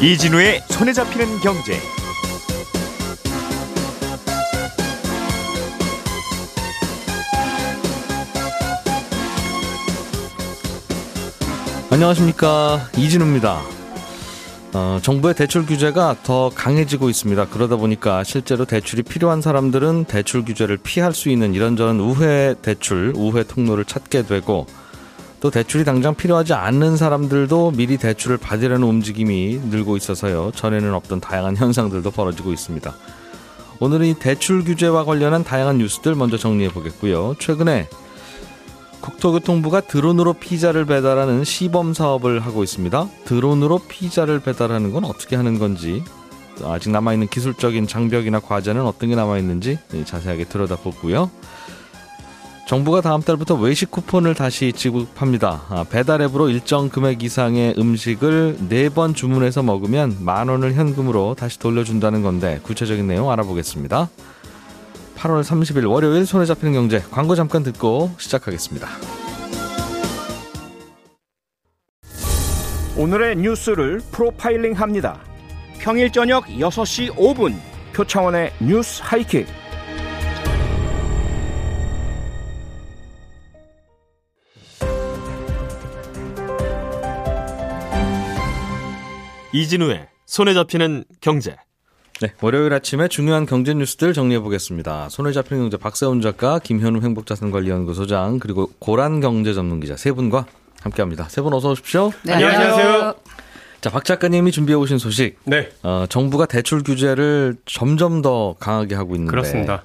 이진우의 손에 잡히는 경제. 안녕하십니까 이진우입니다. 어, 정부의 대출 규제가 더 강해지고 있습니다. 그러다 보니까 실제로 대출이 필요한 사람들은 대출 규제를 피할 수 있는 이런저런 우회 대출, 우회 통로를 찾게 되고 또 대출이 당장 필요하지 않는 사람들도 미리 대출을 받으려는 움직임이 늘고 있어서요. 전에는 없던 다양한 현상들도 벌어지고 있습니다. 오늘은 이 대출 규제와 관련한 다양한 뉴스들 먼저 정리해 보겠고요. 최근에 국토교통부가 드론으로 피자를 배달하는 시범 사업을 하고 있습니다. 드론으로 피자를 배달하는 건 어떻게 하는 건지 아직 남아있는 기술적인 장벽이나 과제는 어떤 게 남아있는지 자세하게 들여다보고요. 정부가 다음 달부터 외식 쿠폰을 다시 지급합니다. 아, 배달 앱으로 일정 금액 이상의 음식을 네번 주문해서 먹으면 만 원을 현금으로 다시 돌려준다는 건데 구체적인 내용 알아보겠습니다. 8월 30일 월요일 손에 잡히는 경제 광고 잠깐 듣고 시작하겠습니다. 오늘의 뉴스를 프로파일링 합니다. 평일 저녁 6시 5분 표창원의 뉴스 하이킥. 이진우의 손에 잡히는 경제. 네, 월요일 아침에 중요한 경제 뉴스들 정리해 보겠습니다. 손에 잡히는 경제 박세훈 작가, 김현우 행복자산관리연구소장, 그리고 고란 경제 전문 기자 세 분과 함께합니다. 세 분 어서 오십시오. 네, 안녕하세요. 자, 박 작가님이 준비해 오신 소식. 네. 어, 정부가 대출 규제를 점점 더 강하게 하고 있는데. 그렇습니다.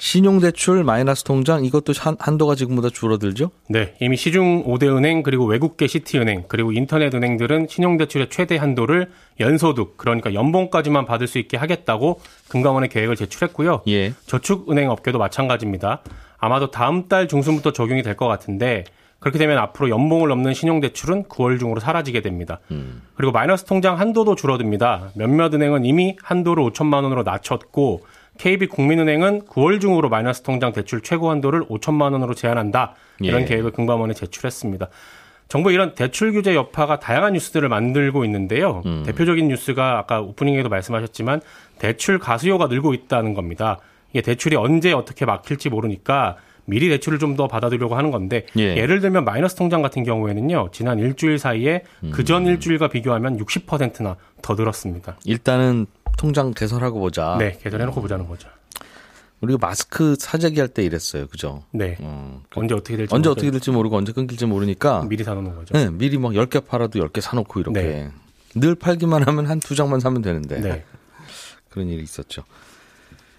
신용대출 마이너스 통장 이것도 한, 한도가 지금보다 줄어들죠? 네, 이미 시중 5대 은행 그리고 외국계 시티은행 그리고 인터넷 은행들은 신용대출의 최대 한도를 연소득 그러니까 연봉까지만 받을 수 있게 하겠다고 금감원에 계획을 제출했고요. 예. 저축은행 업계도 마찬가지입니다. 아마도 다음 달 중순부터 적용이 될 것 같은데 그렇게 되면 앞으로 연봉을 넘는 신용대출은 9월 중으로 사라지게 됩니다. 음. 그리고 마이너스 통장 한도도 줄어듭니다. 몇몇 은행은 이미 한도를 5천만 원으로 낮췄고 KB국민은행은 9월 중으로 마이너스 통장 대출 최고 한도를 5천만 원으로 제한한다. 이런 예. 계획을 금감원에 제출했습니다. 정부 이런 대출 규제 여파가 다양한 뉴스들을 만들고 있는데요. 음. 대표적인 뉴스가 아까 오프닝에도 말씀하셨지만 대출 가수요가 늘고 있다는 겁니다. 이게 대출이 언제 어떻게 막힐지 모르니까 미리 대출을 좀 더 받아두려고 하는 건데 예. 예. 를 들면 마이너스 통장 같은 경우에는요. 지난 일주일 사이에 음. 그전 일주일과 비교하면 60%나 더 늘었습니다. 일단은 통장 개설하고 보자. 네, 개설해놓고 보자는 거죠. 우리가 마스크 사재기 할 때 이랬어요. 그죠? 네. 음, 언제 어떻게 될지 언제. 어떻게 될지 모르고 언제 끊길지 모르니까 미리 사놓는 거죠. 네, 미리 막 10개 팔아도 10개 사놓고 이렇게 네. 늘 팔기만 하면 한 두 장만 사면 되는데 네. 그런 일이 있었죠.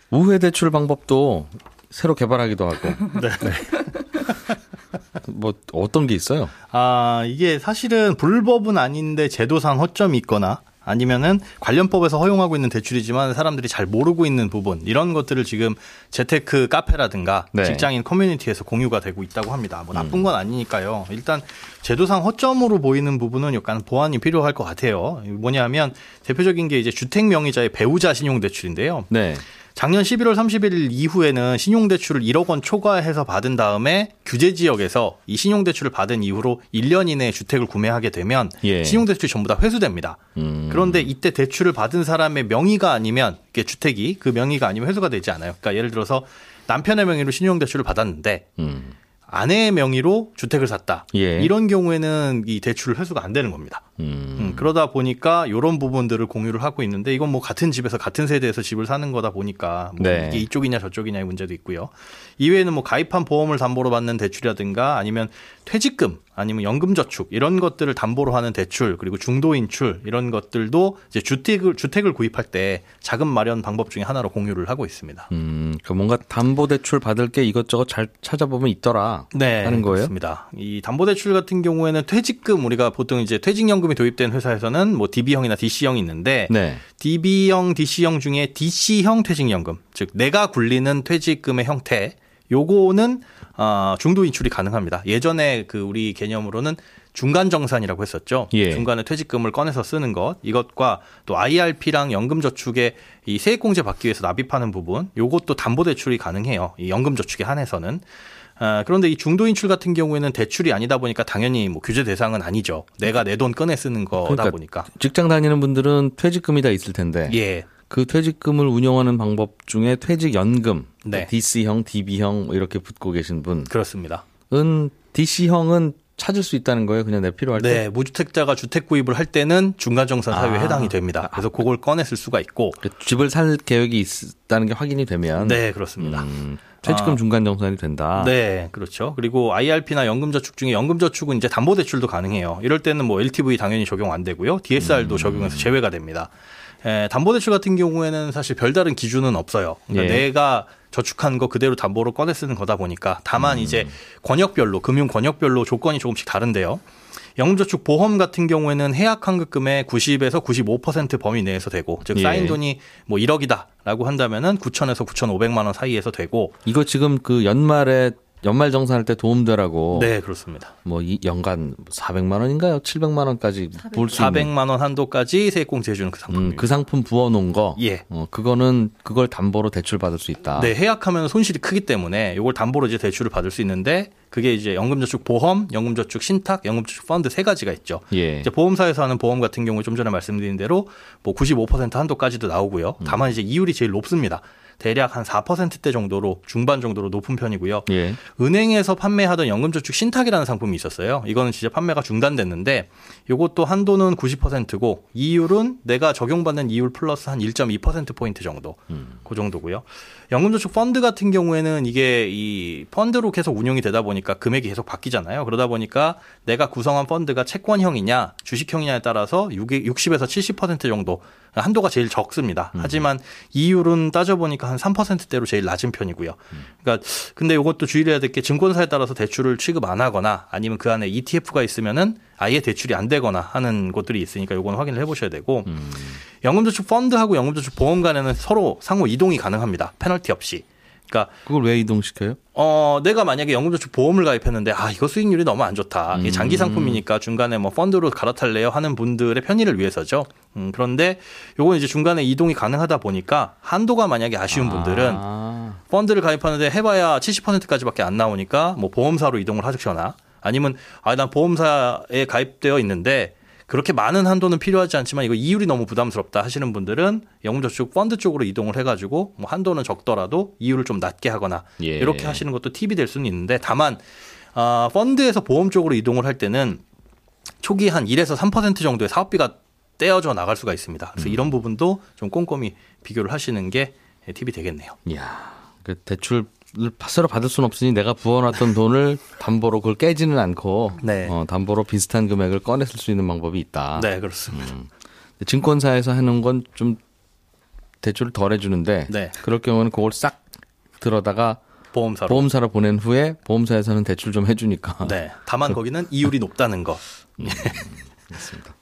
우회 대출 방법도 새로 개발하기도 하고. 네. 뭐 어떤 게 있어요? 아, 이게 사실은 불법은 아닌데 제도상 허점이 있거나 아니면은 관련법에서 허용하고 있는 대출이지만 사람들이 잘 모르고 있는 부분 이런 것들을 지금 재테크 카페라든가 네. 직장인 커뮤니티에서 공유가 되고 있다고 합니다. 뭐 나쁜 건 아니니까요. 일단 제도상 허점으로 보이는 부분은 약간 보완이 필요할 것 같아요. 뭐냐면 대표적인 게 이제 주택 명의자의 배우자 신용 대출인데요. 네. 작년 11월 31일 이후에는 신용대출을 1억 원 초과해서 받은 다음에 규제 지역에서 이 신용대출을 받은 이후로 1년 이내에 주택을 구매하게 되면 예. 신용대출이 전부 다 회수됩니다. 음. 그런데 이때 대출을 받은 사람의 명의가 아니면 주택이 그 명의가 아니면 회수가 되지 않아요. 그러니까 예를 들어서 남편의 명의로 신용대출을 받았는데 음. 아내의 명의로 주택을 샀다. 예. 이런 경우에는 이 대출 회수가 안 되는 겁니다. 음. 음, 그러다 보니까 이런 부분들을 공유를 하고 있는데 이건 뭐 같은 집에서 같은 세대에서 집을 사는 거다 보니까 뭐 네. 이게 이쪽이냐 저쪽이냐의 문제도 있고요. 이외에는 뭐 가입한 보험을 담보로 받는 대출이라든가 아니면 퇴직금 아니면 연금저축 이런 것들을 담보로 하는 대출 그리고 중도인출 이런 것들도 이제 주택을 주택을 구입할 때 자금 마련 방법 중에 하나로 공유를 하고 있습니다. 음, 그 뭔가 담보 대출 받을 게 이것저것 잘 찾아보면 있더라 네, 하는 거예요. 그렇습니다. 이 담보대출 같은 경우에는 퇴직금 우리가 보통 이제 퇴직연금이 도입된 회사에서는 뭐 DB형이나 DC형이 있는데 네. DB형, DC형 중에 DC형 퇴직연금, 즉 내가 굴리는 퇴직금의 형태, 요거는 어, 중도 인출이 가능합니다. 예전에 그 우리 개념으로는 중간 정산이라고 했었죠. 예. 중간에 퇴직금을 꺼내서 쓰는 것 이것과 또 IRP랑 연금저축에 이 세액공제 받기 위해서 납입하는 부분 요것도 담보대출이 가능해요. 이 연금저축에 한해서는 아, 그런데 이 중도 인출 같은 경우에는 대출이 아니다 보니까 당연히 뭐 규제 대상은 아니죠. 내가 내 돈 꺼내 쓰는 거다 그러니까 보니까. 직장 다니는 분들은 퇴직금이 다 있을 텐데 예. 그 퇴직금을 운영하는 방법 중에 퇴직연금, 네. DC형, DB형 뭐 이렇게 붙고 계신 분은 그렇습니다. DC형은 찾을 수 있다는 거예요. 그냥 내 필요할 때. 네, 무주택자가 주택 구입을 할 때는 중간정산 사유에 아. 해당이 됩니다. 그래서 그걸 쓸 수가 있고. 그 집을 살 계획이 있다는 게 확인이 되면 네, 그렇습니다. 음, 퇴직금 아. 중간 정산이 된다. 네, 그렇죠. 그리고 IRP나 연금저축 중에 연금저축은 이제 담보대출도 가능해요. 이럴 때는 뭐 LTV 당연히 적용 안 되고요. DSR도 적용해서 제외가 됩니다. 에, 담보대출 같은 경우에는 사실 별다른 기준은 없어요. 그러니까 예. 내가 저축한 거 그대로 담보로 꺼내 쓰는 거다 보니까 다만 이제 권역별로 금융 권역별로 조건이 조금씩 다른데요. 연금저축 보험 같은 경우에는 해약 환급금의 90에서 95% 범위 내에서 되고 즉 예. 쌓인 돈이 뭐 1억이다라고 한다면은 9천에서 9,500만 원 사이에서 되고 이거 지금 그 연말에 연말 정산할 때 도움되라고 네, 그렇습니다. 뭐 이 연간 400만 원인가요? 700만 원까지 볼수 있는 400만 원 한도까지 세액공제 해주는 그 음, 상품입니다. 그 상품 부어 놓은 거. 예. 어, 그거는 그걸 담보로 대출 받을 수 있다. 네, 해약하면 손실이 크기 때문에 이걸 담보로 이제 대출을 받을 수 있는데 그게 이제 연금저축 보험, 연금저축 신탁, 연금저축 펀드 세 가지가 있죠. 예. 이제 보험사에서 하는 보험 같은 경우 좀 전에 말씀드린 대로 뭐 95% 한도까지도 나오고요. 음. 다만 이제 이율이 제일 높습니다. 대략 한 4%대 정도로 중반 정도로 높은 편이고요. 예. 은행에서 판매하던 연금저축 신탁이라는 상품이 있었어요. 이거는 진짜 판매가 중단됐는데 이것도 한도는 90%고 이율은 내가 적용받는 이율 플러스 한 1.2% 포인트 정도. 그 정도고요. 연금저축 펀드 같은 경우에는 이게 이 펀드로 계속 운용이 되다 보니까 금액이 계속 바뀌잖아요. 그러다 보니까 내가 구성한 펀드가 채권형이냐 주식형이냐에 따라서 60에서 70% 정도 한도가 제일 적습니다. 하지만 이율은 따져보니까 한 3%대로 제일 낮은 편이고요. 그러니까 근데 이것도 주의해야 될 게 증권사에 따라서 대출을 취급 안 하거나 아니면 그 안에 ETF가 있으면은 아예 대출이 안 되거나 하는 곳들이 있으니까 이건 확인을 해보셔야 되고 연금저축 펀드하고 연금저축 보험 간에는 서로 상호 이동이 가능합니다. 페널티 없이. 그러니까 그걸 왜 이동시켜요? 어, 내가 만약에 연금저축 보험을 가입했는데, 아, 이거 수익률이 너무 안 좋다. 이게 장기 상품이니까 중간에 뭐 펀드로 갈아탈래요 하는 분들의 편의를 위해서죠. 음, 그런데 요건 이제 중간에 이동이 가능하다 보니까 한도가 만약에 아쉬운 분들은 아, 펀드를 가입하는데 해봐야 70%까지밖에 안 나오니까 뭐 보험사로 이동을 하거나 아니면 아, 난 보험사에 가입되어 있는데 그렇게 많은 한도는 필요하지 않지만 이거 이율이 너무 부담스럽다 하시는 분들은 연금저축 펀드 쪽으로 이동을 해가지고 뭐 한도는 적더라도 이율을 좀 낮게 하거나 예. 이렇게 하시는 것도 팁이 될 수는 있는데 다만 아, 펀드에서 보험 쪽으로 이동을 할 때는 초기 한 1에서 3% 정도의 사업비가 떼어져 나갈 수가 있습니다. 그래서 이런 부분도 좀 꼼꼼히 비교를 하시는 게 팁이 되겠네요. 이야. 그 대출 을 파스로 받을 수는 없으니 내가 부어놨던 돈을 담보로 그걸 깨지는 않고 네. 어, 담보로 비슷한 금액을 꺼냈을 수 있는 방법이 있다. 네, 그렇습니다. 증권사에서 하는 건 좀 대출을 덜 해주는데 네. 그럴 경우는 그걸 싹 들어다가 보험사로. 보험사로 보낸 후에 보험사에서는 대출 좀 해주니까 네. 다만 거기는 이율이 높다는 거.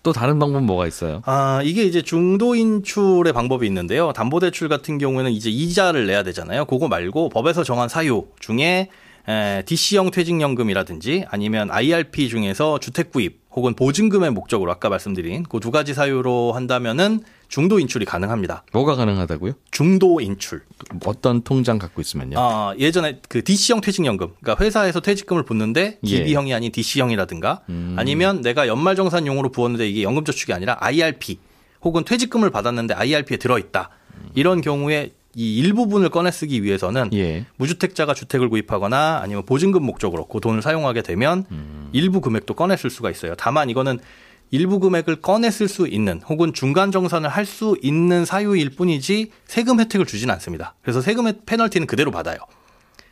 또 다른 방법 은 뭐가 있어요? 아, 이게 이제 중도 인출의 방법이 있는데요. 담보 대출 같은 경우에는 이제 이자를 내야 되잖아요. 그거 말고 법에서 정한 사유 중에 에, DC형 퇴직연금이라든지 아니면 IRP 중에서 주택 구입 혹은 보증금의 목적으로 아까 말씀드린 그 두 가지 사유로 한다면은 중도 인출이 가능합니다. 뭐가 가능하다고요? 중도 인출. 어떤 통장 갖고 있으면요? 아, 예전에 그 DC형 퇴직연금, 그러니까 회사에서 퇴직금을 붓는데 예. DB형이 아닌 DC형이라든가 음. 아니면 내가 연말정산용으로 부었는데 이게 연금저축이 아니라 IRP 혹은 퇴직금을 받았는데 IRP에 들어있다. 이런 경우에 이 일부분을 꺼내 쓰기 위해서는 예. 무주택자가 주택을 구입하거나 아니면 보증금 목적으로 그 돈을 사용하게 되면 음. 일부 금액도 꺼내 쓸 수가 있어요. 다만 이거는 일부 금액을 꺼내 쓸 수 있는 혹은 중간 정산을 할 수 있는 사유일 뿐이지 세금 혜택을 주진 않습니다. 그래서 세금 의 페널티는 그대로 받아요.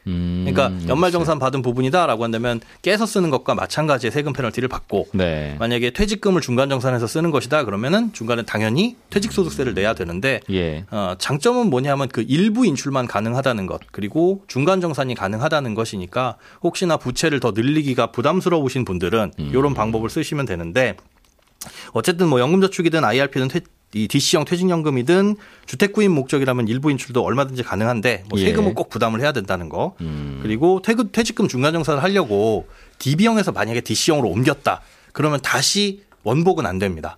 음, 그러니까 연말정산 받은 부분이다라고 한다면 깨서 쓰는 것과 마찬가지의 세금 페널티를 받고 네. 만약에 퇴직금을 중간정산해서 쓰는 것이다 그러면은 중간에 당연히 퇴직소득세를 내야 되는데 예. 어, 장점은 뭐냐면 그 일부 인출만 가능하다는 것 그리고 중간 정산이 가능하다는 것이니까 혹시나 부채를 더 늘리기가 부담스러우신 분들은 이런 방법을 쓰시면 되는데 어쨌든 뭐 연금저축이든 IRP든 퇴, 이 DC형 퇴직연금이든 주택 구입 목적이라면 일부 인출도 얼마든지 가능한데 뭐 예. 세금은 꼭 부담을 해야 된다는 거 그리고 퇴근, 퇴직금 중간 정산을 하려고 DB형에서 만약에 DC형으로 옮겼다 그러면 다시 원복은 안 됩니다.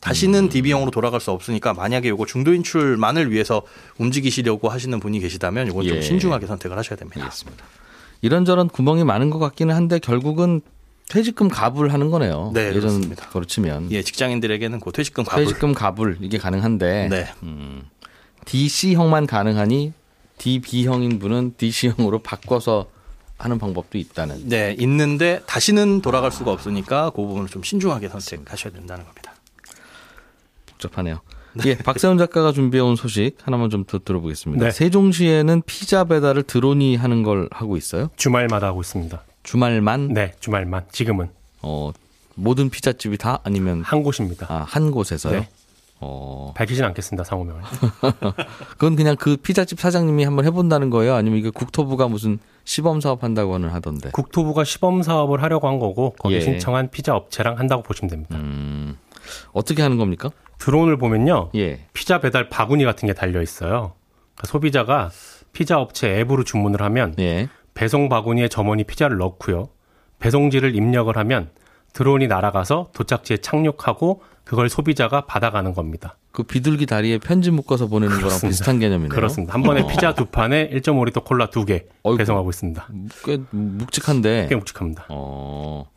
다시는 DB형으로 돌아갈 수 없으니까 만약에 이거 중도 인출만을 위해서 움직이시려고 하시는 분이 계시다면 이건 예. 좀 신중하게 선택을 하셔야 됩니다. 알겠습니다. 이런저런 구멍이 많은 것 같기는 한데 결국은 퇴직금 가불 하는 거네요. 네, 예전 그렇습니다. 거로 치면 예, 직장인들에게는 그 퇴직금 가불. 퇴직금 가불 이게 가능한데 네. DC형만 가능하니 DB형인 분은 DC형으로 바꿔서 하는 방법도 있다는. 네, 있는데 다시는 돌아갈 수가 없으니까 그 부분을 좀 신중하게 선택하셔야 된다는 겁니다. 복잡하네요. 예, 박세훈 작가가 준비해온 소식 하나만 좀 더 들어보겠습니다. 네. 세종시에는 피자 배달을 드론이 하는 걸 하고 있어요. 주말마다 하고 있습니다. 주말만 네, 주말만. 지금은 어, 모든 피자집이 다 아니면 한 곳입니다. 아, 한 곳에서요. 네. 어, 밝히진 않겠습니다, 상호명을. 그건 그냥 그 피자집 사장님이 한번 해본다는 거예요. 아니면 이게 국토부가 무슨 시범 사업 한다고는 하던데. 국토부가 시범 사업을 하려고 한 거고 거기 예. 신청한 피자 업체랑 한다고 보시면 됩니다. 음, 어떻게 하는 겁니까? 드론을 보면요. 예. 피자 배달 바구니 같은 게 달려 있어요. 그러니까 소비자가 피자 업체 앱으로 주문을 하면 예. 배송 바구니에 점원이 피자를 넣고요. 배송지를 입력을 하면 드론이 날아가서 도착지에 착륙하고 그걸 소비자가 받아가는 겁니다. 그 비둘기 다리에 편지 묶어서 보내는 거랑 그렇습니다. 비슷한 개념이네요. 그렇습니다. 한 번에 피자 두 판에 1.5리터 콜라 두 개. 배송하고 있습니다. 꽤 묵직한데. 꽤 묵직합니다. 어.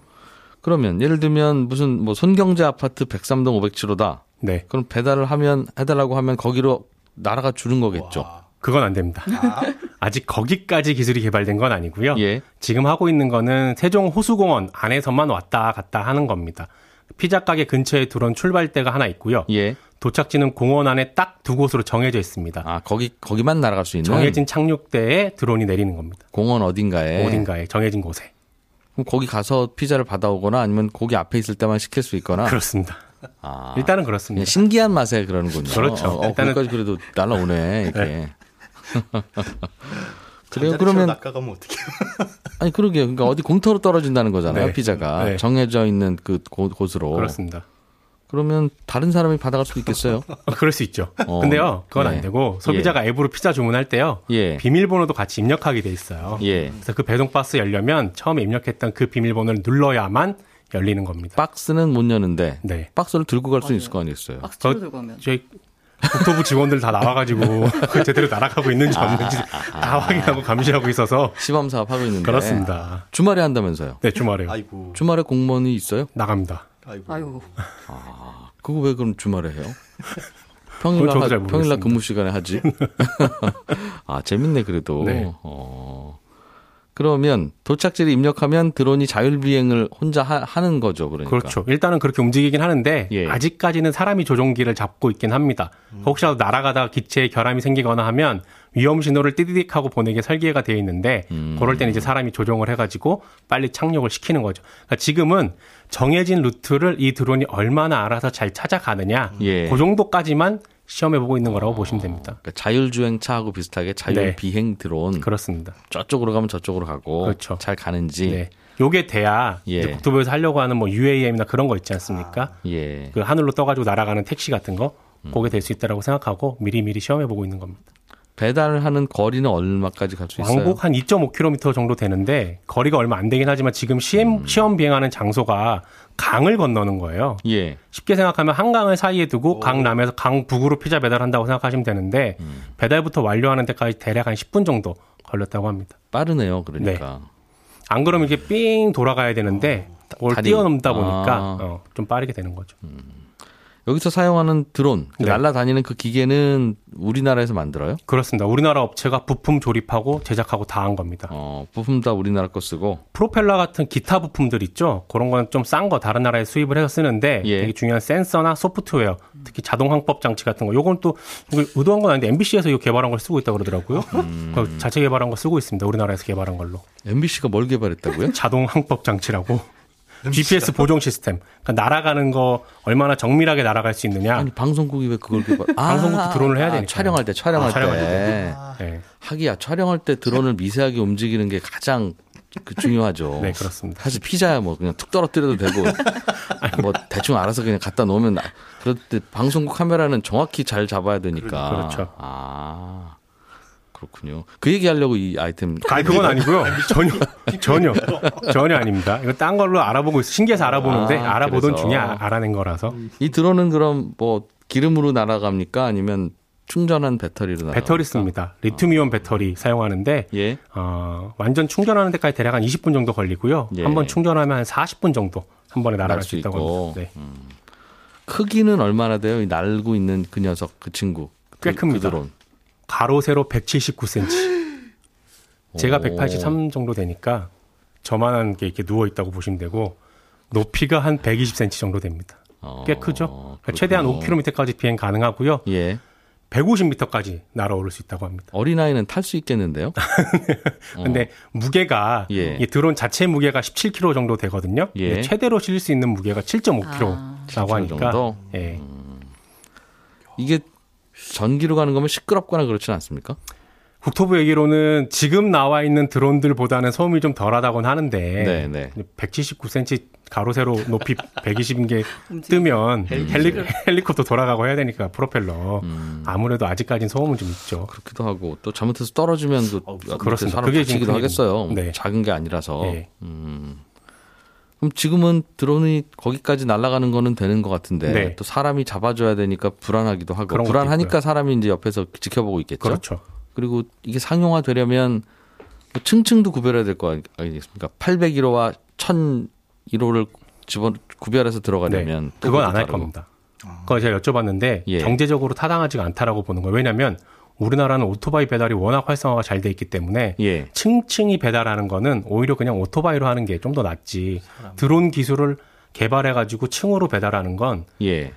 그러면 예를 들면 무슨 뭐 손경제 아파트 103동 507호다. 네. 그럼 배달을 하면 해달라고 하면 거기로 날아가 주는 거겠죠. 그건 안 됩니다. 아 직 거기까지 기술이 개발된 건 아니고요. 예. 지금 하고 있는 거는 세종 호수공원 안에서만 왔다 갔다 하는 겁니다. 피자 가게 근처에 드론 출발대가 하나 있고요. 예. 도착지는 공원 안에 딱 두 곳으로 정해져 있습니다. 아 거기 거기만 날아갈 수 있는 정해진 착륙대에 드론이 내리는 겁니다. 공원 어딘가에. 어딘가에 정해진 곳에. 그럼 거기 가서 피자를 받아오거나 아니면 거기 앞에 있을 때만 시킬 수 있거나. 그렇습니다. 아. 일단은 그렇습니다. 신기한 맛에 그러는군요. 그렇죠. 어, 어, 일단은- 거기까지 그래도 날라오네 이렇게. 그래요? 잠자리처럼 그러면 낚아가면 어떡해요? 아니 그러게요. 그러니까 어디 공터로 떨어진다는 거잖아요. 네. 피자가 네. 정해져 있는 그 곳, 곳으로. 그렇습니다. 그러면 다른 사람이 받아갈 수도 있겠어요. 아, 그럴 수 있죠. 어. 근데요, 그건 네. 안 되고 소비자가 앱으로 피자 주문할 때요. 예. 비밀번호도 같이 입력하게 돼 있어요. 예. 그래서 그 배송 박스 열려면 처음에 입력했던 그 비밀번호를 눌러야만 열리는 겁니다. 박스는 못 여는데 네. 박스를 들고 갈 수. 있을 거 아니겠어요. 박스 들고 가면 저희 국토부 직원들 다 나와가지고 그 제대로 날아가고 있는지 없는지 다 확인하고 감시하고 있어서 시범 사업 하고 있는데 그렇습니다. 주말에 한다면서요. 네 주말에요. 아이고. 주말에 공무원이 있어요? 나갑니다. 아이고. 아유 그거 왜 그럼 주말에 해요? 평일날 평일날. 근무 시간에 하지. 아 재밌네 그래도. 네. 어. 그러면 도착지를 입력하면 드론이 자율 비행을 혼자 하, 는 거죠, 그러니까. 그렇죠. 일단은 그렇게 움직이긴 하는데 예. 아직까지는 사람이 조종기를 잡고 있긴 합니다. 혹시라도 날아가다가 기체에 결함이 생기거나 하면 위험 신호를 띠디딕 하고 보내게 설계가 되어 있는데 음. 그럴 때는 이제 사람이 조종을 해가지고 빨리 착륙을 시키는 거죠. 그러니까 지금은 정해진 루트를 이 드론이 얼마나 알아서 잘 찾아가느냐 예. 그 정도까지만 시험해보고 있는 거라고 보시면 됩니다. 그러니까 자율주행차하고 비슷하게 자율 네. 비행 드론 그렇습니다. 저쪽으로 가면 저쪽으로 가고 그렇죠. 잘 가는지. 네. 요게 돼야 예. 국토부에서 하려고 하는 뭐 UAM이나 그런 거 있지 않습니까? 예. 그 하늘로 떠가지고 날아가는 택시 같은 거 그게 될 수 있다라고 생각하고 미리미리 시험해 보고 있는 겁니다. 배달하는 거리는 얼마까지 갈 수 있어요? 왕복 한 2.5km 정도 되는데 거리가 얼마 안 되긴 하지만 지금 시험 음. 시험 비행하는 장소가 강을 건너는 거예요. 예. 쉽게 생각하면 한강을 사이에 두고 강 남에서 강 북으로 피자 배달한다고 생각하시면 되는데 음. 배달부터 완료하는 데까지 대략 한 10분 정도 걸렸다고 합니다. 빠르네요. 그러니까. 안 그러면 이게 삥 돌아가야 되는데 그걸 다리. 뛰어넘다 보니까 아. 어, 좀 빠르게 되는 거죠. 여기서 사용하는 드론, 그 네. 날아다니는 그 기계는 우리나라에서 만들어요? 그렇습니다. 우리나라 업체가 부품 조립하고 제작하고 다 한 겁니다. 어, 부품 다 우리나라 거 쓰고. 프로펠러 같은 기타 부품들 있죠. 그런 건 좀 싼 거 다른 나라에 수입을 해서 쓰는데 예. 되게 중요한 센서나 소프트웨어, 특히 자동 항법 장치 같은 거. 요건 또 의도한 건 아닌데 MBC에서 이거 개발한 걸 쓰고 있다고 그러더라고요. 음. 그 자체 개발한 거 쓰고 있습니다. 우리나라에서 개발한 걸로. MBC가 뭘 개발했다고요? 자동 항법 장치라고. GPS 보정 시스템. 그러니까 날아가는 거 얼마나 정밀하게 날아갈 수 있느냐. 아니 방송국이 왜 그걸 개발? 아, 방송국도 드론을 해야 되니까요. 촬영할 때, 촬영할 아, 촬영할 때. 네. 하기야 촬영할 때 드론을 미세하게 움직이는 게 가장 그 중요하죠. 네, 그렇습니다. 사실 피자야 뭐 그냥 툭 떨어뜨려도 되고 뭐 대충 알아서 그냥 갖다 놓으면 나- 그럴 때 방송국 카메라는 정확히 잘 잡아야 되니까. 그렇죠. 아 그렇군요. 그 얘기 하려고 이 아이템. 아니 그건 아니고요. 전혀 전혀 전혀 아닙니다. 이거 딴 걸로 알아보고. 신기해서 알아보는데 아, 알아보던 그래서. 중에 아- 알아낸 거라서. 이 드론은 그럼 뭐 기름으로 날아갑니까? 아니면 충전한 배터리로 나가. 배터리 씁니다. 리튬이온 배터리 사용하는데 예. 어, 완전 충전하는 데까지 대략 한 20분 정도 걸리고요. 예. 한번 충전하면 한 40분 정도 한 번에 날아갈 날수수 있다고. 합니다. 네. 크기는 얼마나 돼요? 이 날고 있는 그 녀석, 그 친구. 꽤 그- 큽니다. 그 드론. 가로 세로 179cm. 제가 오. 183 정도 되니까 저만한 게 이렇게 누워 있다고 보시면 되고 높이가 한 120cm 정도 됩니다. 어, 꽤 크죠? 그러니까. 최대한 5km까지 비행 가능하고요. 예. 150m까지 날아오를 수 있다고 합니다. 어린아이는 탈 수 있겠는데요? 근데 무게가 어. 예. 이 드론 자체 무게가 17kg 정도 되거든요. 예. 최대로 실을 수 있는 무게가 7.5kg라고 그 하니까 정도? 예. 이게 전기로 가는 거면 시끄럽거나 그렇진 않습니까? 국토부 얘기로는 지금 나와 있는 드론들보다는 소음이 좀 덜하다고는 하는데 네, 네. 179cm 가로 세로 높이 120인 게 뜨면 헬리, 헬리콥터 돌아가고 해야 되니까 프로펠러 음. 아무래도 아직까지는 소음은 좀 있죠. 그렇기도 하고 또 잘못해서 떨어지면 또 밑에 그렇습니다. 그게 지금. 하겠어요. 네. 작은 게 아니라서. 예. 음. 그럼 지금은 드론이 거기까지 날아가는 거는 되는 것 같은데 네. 또 사람이 잡아줘야 되니까 불안하기도 하고 불안하니까. 사람이 이제 옆에서 지켜보고 있겠죠. 그렇죠. 그리고 이게 상용화 되려면 뭐 층층도 구별해야 될 거 아니겠습니까? 801호와 1001호를 집어 구별해서 들어가려면 네. 또 그건 안 할. 겁니다. 그거 제가 여쭤봤는데 예. 경제적으로 타당하지가 않다라고 보는 거예요. 왜냐하면 우리나라는 오토바이 배달이 워낙 활성화가 잘 돼 있기 때문에 예. 층층이 배달하는 거는 오히려 그냥 오토바이로 하는 게 좀 더 낫지. 드론 기술을 개발해 가지고 층으로 배달하는 건 예.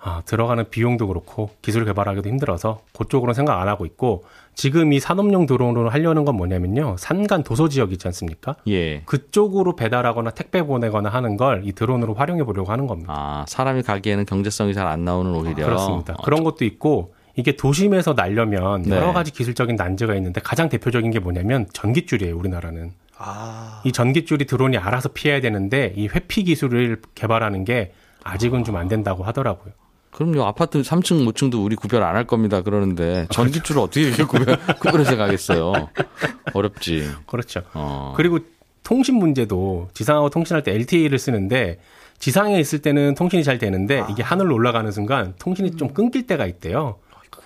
아, 들어가는 비용도 그렇고 기술 개발하기도 힘들어서 그쪽으로는 생각 안 하고 있고 지금 이 산업용 드론으로 하려는 건 뭐냐면요. 산간 도서 지역 있지 않습니까? 예. 그쪽으로 배달하거나 택배 보내거나 하는 걸 이 드론으로 활용해 보려고 하는 겁니다. 아, 사람이 가기에는 경제성이 잘 안 나오는 오히려. 그렇습니다. 어, 그런 것도 있고 이게 도심에서 날려면 네. 여러 가지 기술적인 난제가 있는데 가장 대표적인 게 뭐냐면 전깃줄이에요. 우리나라는. 아, 이 전깃줄이 드론이 알아서 피해야 되는데 이 회피 기술을 개발하는 게 아직은 좀안 된다고 하더라고요. 그럼요. 아파트 3층, 5층도 우리 구별 안 할 겁니다. 그러는데 전기줄을 어떻게 이렇게 구별, 구별해서 가겠어요. 어렵지. 그렇죠. 어. 그리고 통신 문제도 지상하고 통신할 때 LTE를 쓰는데 지상에 있을 때는 통신이 잘 되는데 이게 하늘로 올라가는 순간 통신이 좀 끊길 때가 있대요.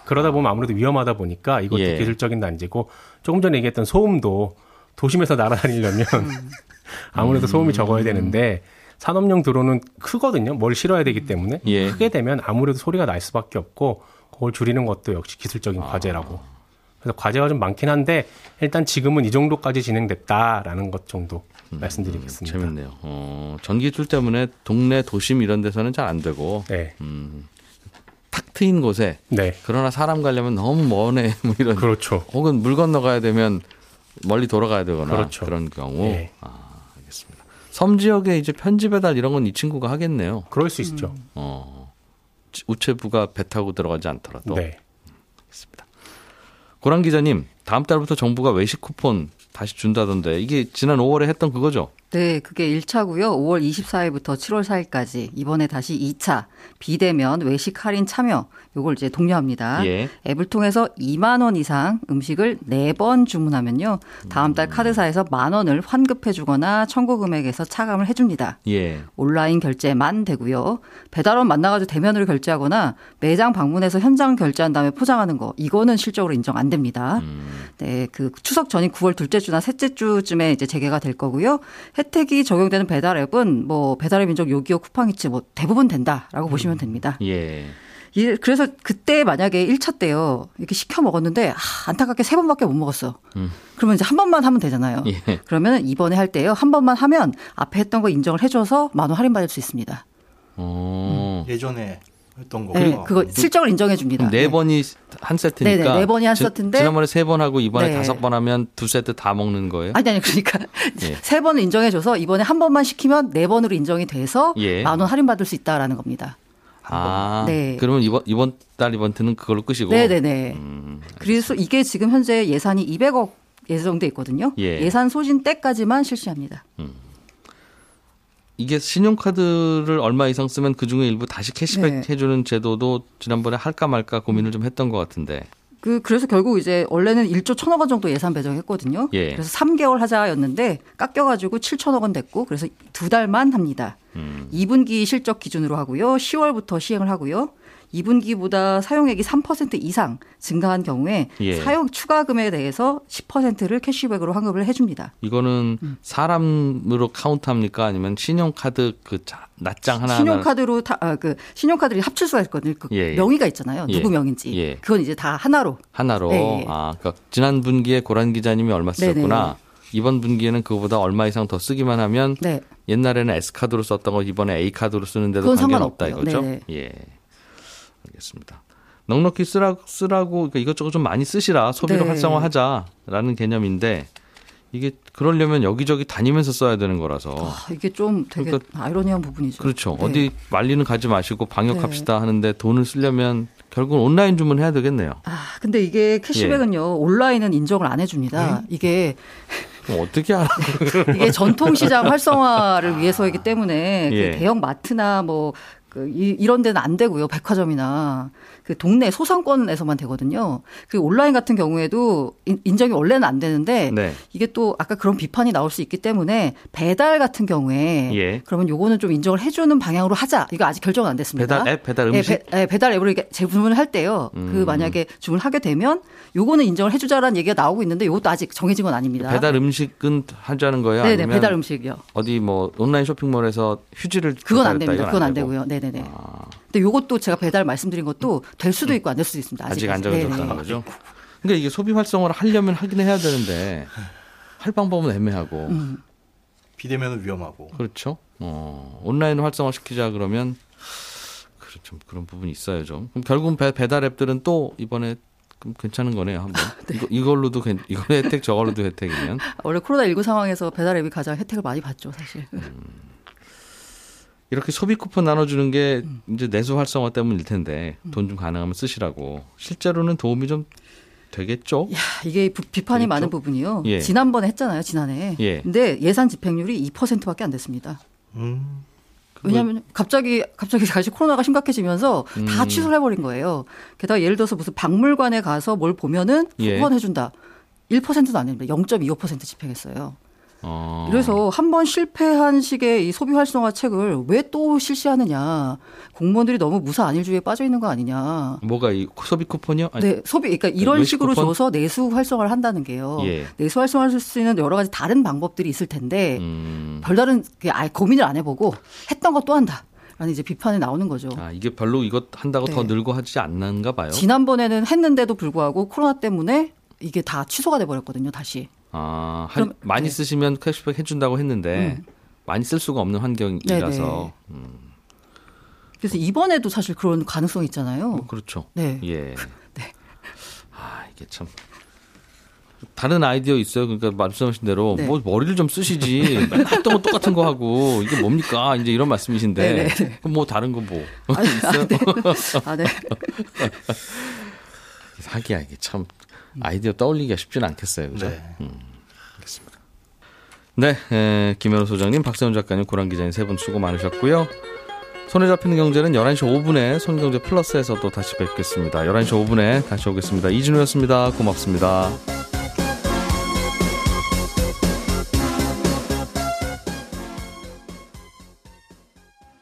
그러다 보면 아무래도 위험하다 보니까 이것도 예. 기술적인 난제고 조금 전에 얘기했던 소음도 도심에서 날아다니려면 아무래도 소음이 적어야 되는데 산업용 드론은 크거든요. 뭘 실어야 되기 때문에 예. 크게 되면 아무래도 소리가 날 수밖에 없고 그걸 줄이는 것도 역시 기술적인 과제라고. 그래서 과제가 좀 많긴 한데 일단 지금은 이 정도까지 진행됐다라는 것 정도 말씀드리겠습니다. 재밌네요. 어, 전기줄 때문에 동네 도심 이런 데서는 잘 안 되고 네, 탁 트인 곳에 네, 그러나 사람 가려면 너무 머네 뭐 이런 그렇죠. 혹은 물 건너가야 되면 멀리 돌아가야 되거나 그렇죠. 런 경우 예. 아, 알겠습니다. 섬 지역에 이제 편지 배달 이런 건 이 친구가 하겠네요. 그럴 수 있죠. 어. 우체부가 배 타고 들어가지 않더라도 네, 고란 기자님 다음 달부터 정부가 외식 쿠폰 다시 준다던데 이게 지난 5월에 했던 그거죠? 네, 그게 1차고요. 5월 24일부터 7월 4일까지 이번에 다시 2차 비대면 외식 할인 참여 요걸 이제 독려합니다. 예. 앱을 통해서 2만 원 이상 음식을 4번 주문하면요. 다음 달 카드사에서 만 원을 환급해 주거나 청구 금액에서 차감을 해 줍니다. 예. 온라인 결제만 되고요. 배달원 만나 가지고 대면으로 결제하거나 매장 방문해서 현장 결제한 다음에 포장하는 거 이거는 실적으로 인정 안 됩니다. 네, 그 추석 전인 9월 둘째 주나 셋째 주쯤에 이제 재개가 될 거고요. 혜택이 적용되는 배달 앱은 뭐 배달의 민족 요기요 쿠팡이츠 뭐 대부분 된다라고 보시면 됩니다. 예. 이- 그래서 그때 만약에 1차 때요. 이렇게 시켜 먹었는데 아, 안타깝게 세 번밖에 못 먹었어. 그러면 이제 한 번만 하면 되잖아요. 예. 그러면 이번에 할 때요. 한 번만 하면 앞에 했던 거 인정을 해 줘서 만 원 할인 받을 수 있습니다. 어. 예전에 했던 거. 네, 그거 실적을 인정해 줍니다. 네 번이 한 세트니까. 네네, 네 번이 한 지- 세트인데 지 난번에 세 번 하고 이번에 네. 다섯 번 하면 두 세트 다 먹는 거예요? 아니 아니 그러니까 예. 세 번을 인정해줘서 이번에 한 번만 시키면 네 번으로 인정이 돼서 예. 만원 할인 받을 수 있다라는 겁니다. 아. 네. 그러면 이번 이번 달 이번트는 그걸로 끝이고. 네네네. 음, 그래서 이게 지금 현재 예산이 200억 예정돼 있거든요. 예. 산 소진 때까지만 실시합니다. 이게 신용카드를 얼마 이상 쓰면 그 중에 일부 다시 캐시백 네. 해주는 제도도 지난번에 할까 말까 고민을 좀 했던 것 같은데. 그 그래서 결국 이제 원래는 1조 1천억 원 정도 예산 배정했거든요. 예. 그래서 3개월 하자였는데 깎여가지고 7천억 원 됐고 그래서 두 달만 합니다. 음. 2분기 실적 기준으로 하고요. 10월부터 시행을 하고요. 2분기보다 사용액이 3% 이상 증가한 경우에 예. 사용 추가금에 대해서 10%를 캐시백으로 환급을 해줍니다. 이거는 음. 사람으로 카운트합니까? 아니면 신용카드 그 자- 낱장 하나 신용카드로 타, 아, 그 신용카드를 합칠 수가 있거든요. 그 예, 예. 명의가 있잖아요. 예. 누구 명인지. 예. 그건 이제 다 하나로. 하나로 예, 예. 아 그러니까 지난 분기에 고란 기자님이 얼마 쓰셨구나. 네네. 이번 분기에는 그거보다 얼마 이상 더 쓰기만 하면 네. 옛날에는 S 카드로 썼던 거 이번에 A 카드로 쓰는데도 그건 관계는 없다 상관없고요. 이거죠. 네네. 예. 알겠습니다. 넉넉히 쓰라, 쓰라고 그러니까 이것저것 좀 많이 쓰시라 소비를 네. 활성화하자라는 개념인데 이게 그러려면 여기저기 다니면서 써야 되는 거라서 아, 이게 좀 되게 그러니까- 아이러니한 부분이죠. 그렇죠. 네. 어디 말리는 가지 마시고 방역합시다 하는데 돈을 쓰려면 결국은 온라인 주문해야 되겠네요. 아, 근데 이게 캐시백은요, 예. 온라인은 인정을 안 해줍니다. 네? 이게, 어떻게 알아? 이게 전통시장 활성화를 위해서이기 때문에 예. 그 대형 마트나 뭐, 그 이, 이런 데는 안 되고요. 백화점이나 그 동네 소상권에서만 되거든요. 그 온라인 같은 경우에도 인- 인정이 원래는 안 되는데 네. 이게 또 아까 그런 비판이 나올 수 있기 때문에 배달 같은 경우에 예. 그러면 요거는 좀 인정을 해주는 방향으로 하자. 이거 아직 결정은 안 됐습니다. 배달 앱, 배달 예, 음식. 배, 예, 배달 앱으로 이렇게 재주문을 할 때요. 그 음. 만약에 주문하게 되면 요거는 인정을 해주자라는 얘기가 나오고 있는데 요것도 아직 정해진 건 아닙니다. 배달 음식은 하자는 거예요? 네네 아니면 배달 음식이요. 어디 뭐 온라인 쇼핑몰에서 휴지를 그건 안 됩니다. 그건 안 되고. 되고요. 네 네네. 아, 근데 요것도 제가 배달 말씀드린 것도 될 수도 있고 안 될 수도 있습니다. 아직 안 아직까지. 정해졌다는. 거죠. 그러니까 이게 소비 활성화를 하려면 하긴 해야 되는데 할 방법은 애매하고 음. 비대면은 위험하고. 그렇죠. 어, 온라인 활성화 시키자 그러면 그렇죠. 그런 부분이 있어요 좀. 그럼 결국은 배, 배달 앱들은 또 이번에 좀 괜찮은 거네요 한번. 이거, 이걸로도 괜- 이거 혜택 저걸로도 혜택이면 원래 코로나 19 상황에서 배달 앱이 가장 혜택을 많이 받죠, 사실. 이렇게 소비 쿠폰 나눠주는 게 음. 이제 내수 활성화 때문일 텐데 돈 좀 가능하면 쓰시라고 실제로는 도움이 좀 되겠죠. 야, 이게 부- 비판이 그렇죠. 많은 부분이요. 예. 지난번에 했잖아요, 지난해. 예. 근데 예산 집행률이 2%밖에 안 됐습니다. 음. 왜냐하면 갑자기 갑자기 다시 코로나가 심각해지면서 다 음. 취소를 해버린 거예요. 게다가 예를 들어서 무슨 박물관에 가서 뭘 보면은 예. 후원해준다. 1%도 안 됩니다. 0.25% 집행했어요. 어. 그래서 한 번 실패한 식의 이 소비 활성화 책을 왜 또 실시하느냐. 공무원들이 너무 무사 안일주의에 빠져 있는 거 아니냐. 뭐가 이 소비 쿠폰이요? 아니, 네, 소비, 그러니까 이런 외식 식으로 쿠폰? 줘서 내수 활성화를 한다는 게요. 예. 내수 활성화를 할수 있는 여러 가지 다른 방법들이 있을 텐데 음. 별다른 그 아예 고민을 안 해보고 했던 거 또 한다. 라는 이제 비판이 나오는 거죠. 아 이게 별로 이것 한다고 더 네. 늘고 하지 않는가 봐요. 지난번에는 했는데도 불구하고 코로나 때문에 이게 다 취소가 돼 버렸거든요, 다시. 아 한- 그럼- 많이 네. 쓰시면 캐시백 해준다고 했는데 음. 많이 쓸 수가 없는 환경이라서 음, 그래서 이번에도 사실 그런 가능성이 있잖아요. 뭐 그렇죠. 네. 예. 아 이게 참 다른 아이디어 있어요. 그러니까 말씀하신 대로 네. 뭐 머리를 좀 쓰시지 했던 거 똑같은 거 하고 이게 뭡니까 이제 이런 말씀이신데 네, 네, 그럼 뭐 다른 거뭐 아, 있어요? 네. 아, 네. 하기야 이게 참 아이디어 떠올리기가 쉽지는 않겠어요. 그죠? 네. 네, 에, 김현우 소장님, 박세훈 작가님, 고란 기자님 세 분 수고 많으셨고요. 손에 잡히는 경제는 11시 5분에 손경제 플러스에서 또 다시 뵙겠습니다. 11시 5분에 다시 오겠습니다. 이진우였습니다. 고맙습니다.